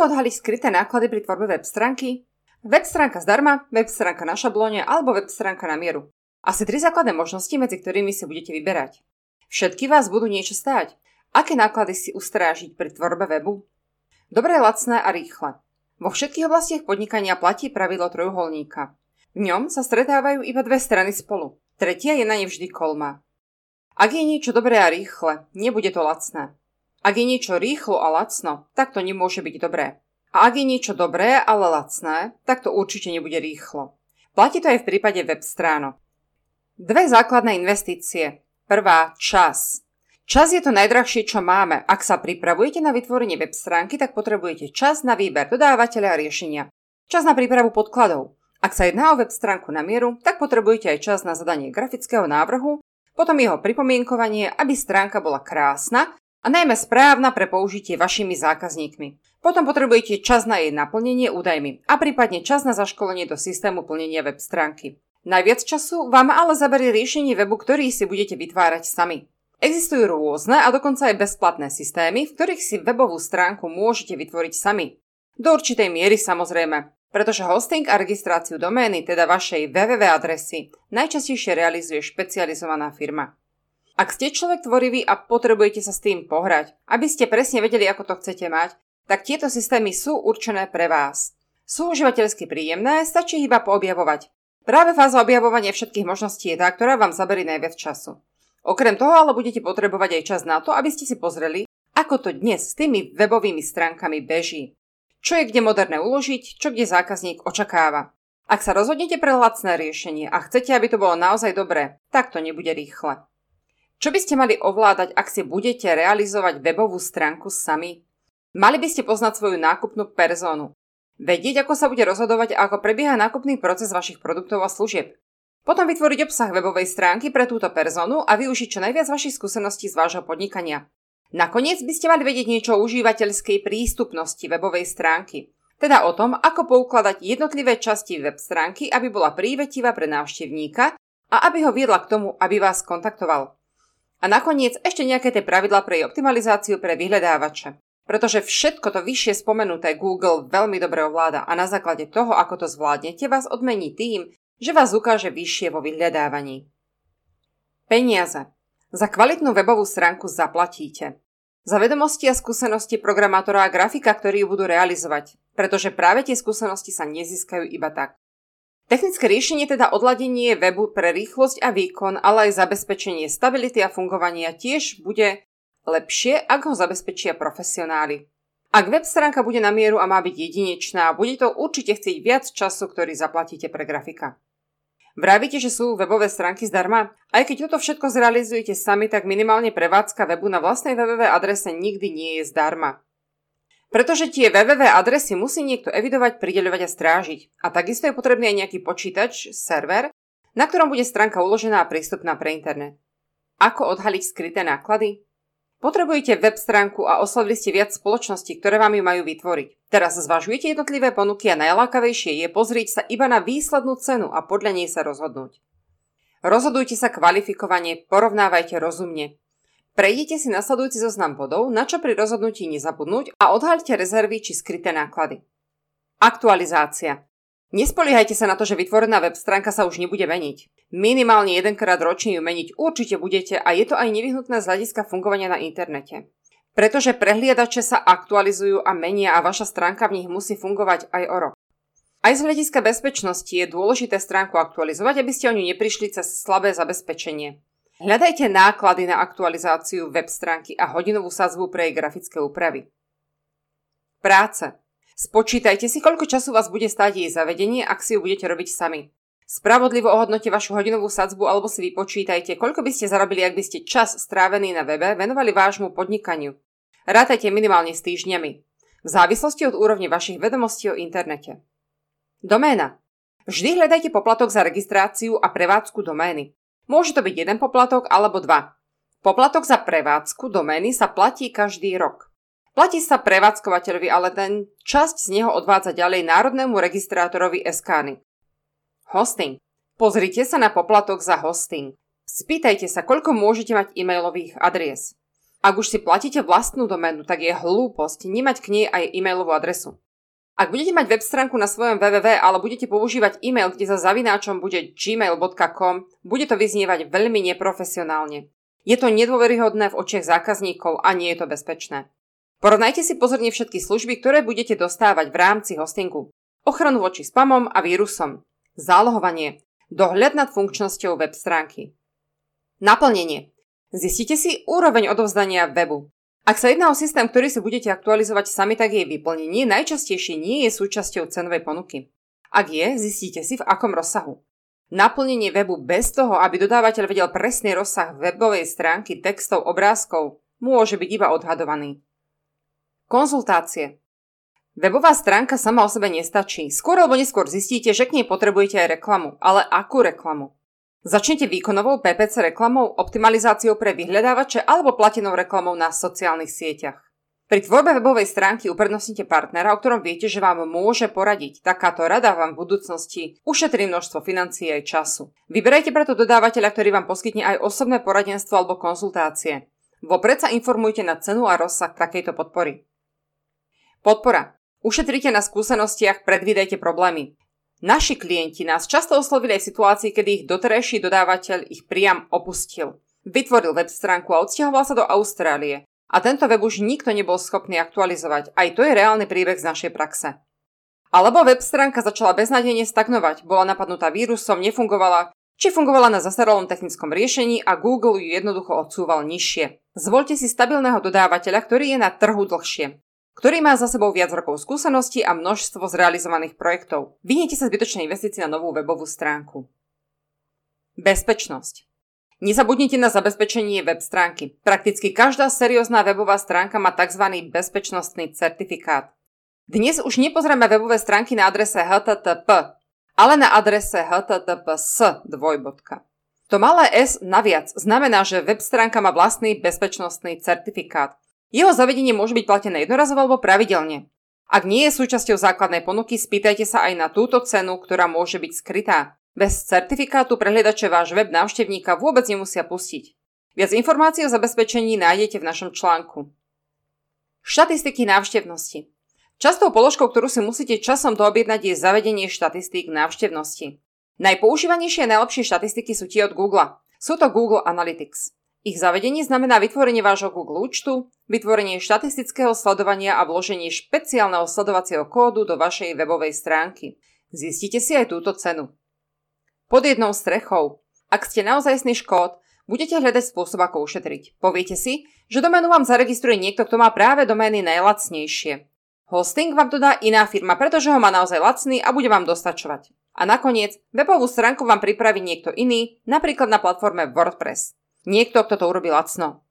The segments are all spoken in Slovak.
Ako odhaliť skryté náklady pri tvorbe web stránky? Web stránka zdarma, web stránka na šablóne alebo web stránka na mieru. Asi tri základné možnosti, medzi ktorými si budete vyberať. Všetky vás budú niečo stáť. Aké náklady si ustrážiť pri tvorbe webu? Dobré, lacné a rýchle. Vo všetkých oblastiach podnikania platí pravidlo trojuholníka. V ňom sa stretávajú iba dve strany spolu. Tretia je na ne vždy kolma. Ak je niečo dobré a rýchle, nebude to lacné. Ak je niečo rýchlo a lacno, tak to nemôže byť dobré. A ak je niečo dobré, ale lacné, tak to určite nebude rýchlo. Platí to aj v prípade web stránok. Dve základné investície. Prvá, čas. Čas je to najdrahšie, čo máme. Ak sa pripravujete na vytvorenie web stránky, tak potrebujete čas na výber dodávateľa a riešenia. Čas na prípravu podkladov. Ak sa jedná o web stránku na mieru, tak potrebujete aj čas na zadanie grafického návrhu, potom jeho pripomienkovanie, aby stránka bola krásna a najmä správna pre použitie vašimi zákazníkmi. Potom potrebujete čas na jej naplnenie údajmi a prípadne čas na zaškolenie do systému plnenia web stránky. Najviac času vám ale zaberie riešenie webu, ktorý si budete vytvárať sami. Existujú rôzne a dokonca aj bezplatné systémy, v ktorých si webovú stránku môžete vytvoriť sami. Do určitej miery samozrejme, pretože hosting a registráciu domény, teda vašej www adresy, najčastejšie realizuje špecializovaná firma. Ak ste človek tvorivý a potrebujete sa s tým pohrať, aby ste presne vedeli, ako to chcete mať, tak tieto systémy sú určené pre vás. Sú užívateľsky príjemné, stačí iba poobjavovať. Práve fáza objavovania všetkých možností je tá, ktorá vám zaberí najviac času. Okrem toho ale budete potrebovať aj čas na to, aby ste si pozreli, ako to dnes s tými webovými stránkami beží. Čo je kde moderné uložiť, čo kde zákazník očakáva. Ak sa rozhodnete pre lacné riešenie a chcete, aby to bolo naozaj dobré, tak to nebude rýchle. Čo by ste mali ovládať, ak si budete realizovať webovú stránku sami? Mali by ste poznať svoju nákupnú persónu. Vedieť, ako sa bude rozhodovať a ako prebieha nákupný proces vašich produktov a služieb. Potom vytvoriť obsah webovej stránky pre túto personu a využiť čo najviac vašich skúseností z vášho podnikania. Nakoniec by ste mali vedieť niečo o užívateľskej prístupnosti webovej stránky. Teda o tom, ako poukladať jednotlivé časti web stránky, aby bola prívetivá pre návštevníka a aby ho viedla k tomu, aby vás kontaktoval. A nakoniec ešte nejaké tie pravidla pre jej optimalizáciu pre vyhľadávače. Pretože všetko to vyššie spomenuté Google veľmi dobre ovláda a na základe toho, ako to zvládnete, vás odmení tým, že vás ukáže vyššie vo vyhľadávaní. Peniaze. Za kvalitnú webovú stránku zaplatíte. Za vedomosti a skúsenosti programátora a grafika, ktorí ju budú realizovať, pretože práve tie skúsenosti sa nezískajú iba tak. Technické riešenie teda odladenie webu pre rýchlosť a výkon, ale aj zabezpečenie stability a fungovania tiež bude lepšie, ak ho zabezpečia profesionáli. Ak web stránka bude na mieru a má byť jedinečná, bude to určite chcieť viac času, ktorý zaplatíte pre grafika. Vravíte, že sú webové stránky zdarma? Aj keď toto všetko zrealizujete sami, tak minimálne prevádzka webu na vlastnej webovej adrese nikdy nie je zdarma. Pretože tie www adresy musí niekto evidovať, prideľovať a strážiť. A takisto je potrebný aj nejaký počítač, server, na ktorom bude stránka uložená a prístupná pre internet. Ako odhaliť skryté náklady? Potrebujete web stránku a oslovili ste viac spoločností, ktoré vám ju majú vytvoriť. Teraz zvažujete jednotlivé ponuky a najlákavejšie je pozrieť sa iba na výslednú cenu a podľa nej sa rozhodnúť. Rozhodujte sa kvalifikovane, porovnávajte rozumne. Prejdite si nasledujúci zoznam bodov, na čo pri rozhodnutí nezabudnúť a odhalte rezervy či skryté náklady. Aktualizácia. Nespoliehajte sa na to, že vytvorená web stránka sa už nebude meniť. Minimálne jedenkrát ročne ju meniť určite budete a je to aj nevyhnutné z hľadiska fungovania na internete. Pretože prehliadače sa aktualizujú a menia a vaša stránka v nich musí fungovať aj o rok. Aj z hľadiska bezpečnosti je dôležité stránku aktualizovať, aby ste o ňu neprišli cez slabé zabezpečenie. Hľadajte náklady na aktualizáciu web stránky a hodinovú sazbu pre jej grafické úpravy. Práce. Spočítajte si, koľko času vás bude stáť jej zavedenie, ak si ju budete robiť sami. Spravodlivo ohodnote vašu hodinovú sadzbu alebo si vypočítajte, koľko by ste zarobili, ak by ste čas strávený na webe venovali vášmu podnikaniu. Rátajte minimálne s týždňami. V závislosti od úrovne vašich vedomostí o internete. Doména. Vždy hľadajte poplatok za registráciu a prevádzku domény. Môže to byť jeden poplatok alebo dva. Poplatok za prevádzku domény sa platí každý rok. Platí sa prevádzkovateľovi, ale ten časť z neho odvádza ďalej národnému registrátorovi Eskány. Hosting. Pozrite sa na poplatok za hosting. Spýtajte sa, koľko môžete mať e-mailových adries. Ak už si platíte vlastnú doménu, tak je hlúposť nemať k nej aj e-mailovú adresu. Ak budete mať web stránku na svojom www, ale budete používať e-mail, kde za zavináčom bude gmail.com, bude to vyznievať veľmi neprofesionálne. Je to nedôveryhodné v očiach zákazníkov a nie je to bezpečné. Porovnajte si pozorne všetky služby, ktoré budete dostávať v rámci hostingu. Ochranu voči spamom a vírusom. Zálohovanie. Dohľad nad funkčnosťou web stránky. Naplnenie. Zistite si úroveň odovzdania webu. Ak sa jedná o systém, ktorý si budete aktualizovať sami, tak jej vyplnenie najčastejšie nie je súčasťou cenovej ponuky. Ak je, zistíte si v akom rozsahu. Naplnenie webu bez toho, aby dodávateľ vedel presný rozsah webovej stránky, textov, obrázkov, môže byť iba odhadovaný. Konzultácie. Webová stránka sama o sebe nestačí. Skôr alebo neskôr zistíte, že k nej potrebujete aj reklamu. Ale akú reklamu? Začnite výkonovou PPC reklamou, optimalizáciou pre vyhľadávače alebo platenou reklamou na sociálnych sieťach. Pri tvorbe webovej stránky uprednostnite partnera, o ktorom viete, že vám môže poradiť. Takáto rada vám v budúcnosti ušetrí množstvo financií aj času. Vyberajte preto dodávateľa, ktorý vám poskytne aj osobné poradenstvo alebo konzultácie. Vopred sa informujte na cenu a rozsah takejto podpory. Podpora. Ušetrite na skúsenostiach, predvídajte problémy. Naši klienti nás často oslovili aj v situácii, kedy ich doterajší dodávateľ ich priam opustil. Vytvoril web stránku a odsťahoval sa do Austrálie. A tento web už nikto nebol schopný aktualizovať. Aj to je reálny príbeh z našej praxe. Alebo web stránka začala beznadejne stagnovať, bola napadnutá vírusom, nefungovala, či fungovala na zastaralom technickom riešení a Google ju jednoducho odsúval nižšie. Zvolte si stabilného dodávateľa, ktorý je na trhu dlhšie ktorý má za sebou viac rokov skúseností a množstvo zrealizovaných projektov. Vyhnite sa zbytočnej investícii na novú webovú stránku. Bezpečnosť. Nezabudnite na zabezpečenie web stránky. Prakticky každá seriózna webová stránka má tzv. bezpečnostný certifikát. Dnes už nepozrieme webové stránky na adrese http, ale na adrese https dvojbodka. To malé S naviac znamená, že web stránka má vlastný bezpečnostný certifikát. Jeho zavedenie môže byť platené jednorazovo alebo pravidelne. Ak nie je súčasťou základnej ponuky, spýtajte sa aj na túto cenu, ktorá môže byť skrytá. Bez certifikátu prehliadače váš web návštevníka vôbec nemusia pustiť. Viac informácií o zabezpečení nájdete v našom článku. Štatistiky návštevnosti. Častou položkou, ktorú si musíte časom doobjednať, je zavedenie štatistík návštevnosti. Najpoužívanejšie a najlepšie štatistiky sú tie od Google. Sú to Google Analytics. Ich zavedenie znamená vytvorenie vášho Google účtu, vytvorenie štatistického sledovania a vloženie špeciálneho sledovacieho kódu do vašej webovej stránky. Zistite si aj túto cenu. Pod jednou strechou. Ak ste naozajstný škód, budete hľadať spôsob, ako ušetriť. Poviete si, že doménu vám zaregistruje niekto, kto má práve domény najlacnejšie. Hosting vám dodá iná firma, pretože ho má naozaj lacný a bude vám dostačovať. A nakoniec, webovú stránku vám pripraví niekto iný, napríklad na platforme WordPress. Niekto, kto to urobil lacno.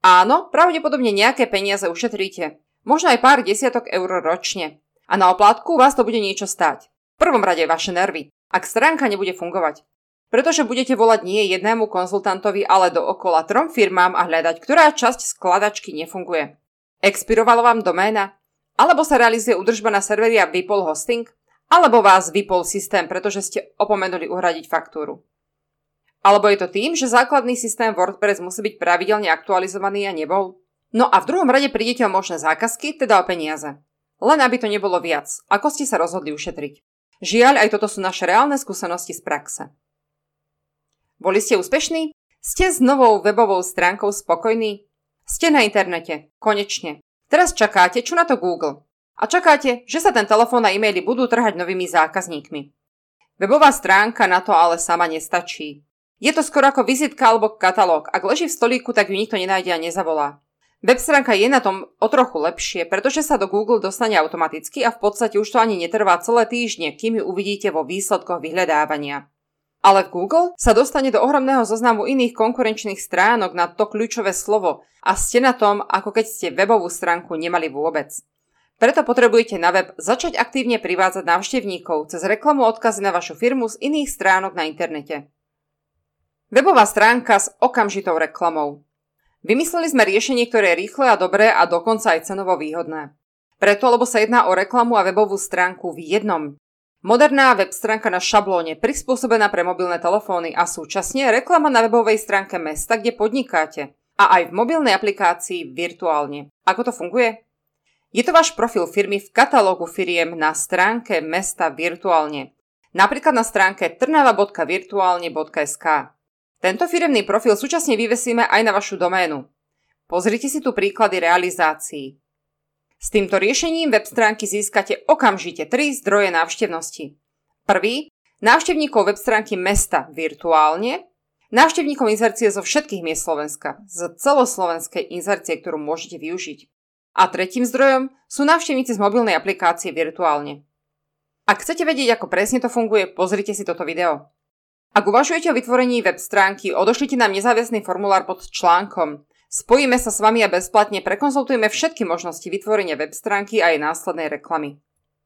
Áno, pravdepodobne nejaké peniaze ušetríte. Možno aj pár desiatok eur ročne. A na oplátku vás to bude niečo stáť. V prvom rade vaše nervy, ak stránka nebude fungovať. Pretože budete volať nie jednému konzultantovi, ale dookola trom firmám a hľadať, ktorá časť skladačky nefunguje. Expirovalo vám doména? Alebo sa realizuje udržba na serveri a vypol hosting? Alebo vás vypol systém, pretože ste opomenuli uhradiť faktúru? Alebo je to tým, že základný systém WordPress musí byť pravidelne aktualizovaný a nebol? No a v druhom rade prídete o možné zákazky, teda o peniaze. Len aby to nebolo viac, ako ste sa rozhodli ušetriť. Žiaľ, aj toto sú naše reálne skúsenosti z praxe. Boli ste úspešní? Ste s novou webovou stránkou spokojní? Ste na internete. Konečne. Teraz čakáte, čo na to Google. A čakáte, že sa ten telefón a e-maily budú trhať novými zákazníkmi. Webová stránka na to ale sama nestačí. Je to skoro ako vizitka alebo katalóg. Ak leží v stolíku, tak ju nikto nenájde a nezavolá. Web stránka je na tom o trochu lepšie, pretože sa do Google dostane automaticky a v podstate už to ani netrvá celé týždne, kým ju uvidíte vo výsledkoch vyhľadávania. Ale Google sa dostane do ohromného zoznamu iných konkurenčných stránok na to kľúčové slovo a ste na tom, ako keď ste webovú stránku nemali vôbec. Preto potrebujete na web začať aktívne privádzať návštevníkov cez reklamu odkazy na vašu firmu z iných stránok na internete. Webová stránka s okamžitou reklamou. Vymysleli sme riešenie, ktoré je rýchle a dobré a dokonca aj cenovo výhodné. Preto, lebo sa jedná o reklamu a webovú stránku v jednom. Moderná web stránka na šablóne, prispôsobená pre mobilné telefóny a súčasne reklama na webovej stránke mesta, kde podnikáte. a aj v mobilnej aplikácii virtuálne. Ako to funguje? Je to váš profil firmy v katalógu firiem na stránke mesta virtuálne. Napríklad na stránke trnava.virtuálne.sk. Tento firemný profil súčasne vyvesíme aj na vašu doménu. Pozrite si tu príklady realizácií. S týmto riešením web stránky získate okamžite 3 zdroje návštevnosti. Prvý, návštevníkov web stránky mesta virtuálne, návštevníkom inzercie zo všetkých miest Slovenska, z celoslovenskej inzercie, ktorú môžete využiť. A tretím zdrojom sú návštevníci z mobilnej aplikácie virtuálne. Ak chcete vedieť, ako presne to funguje, pozrite si toto video. Ak uvažujete o vytvorení web stránky, odošlite nám nezávislý formulár pod článkom. Spojíme sa s vami a bezplatne prekonzultujeme všetky možnosti vytvorenia web stránky a jej následnej reklamy.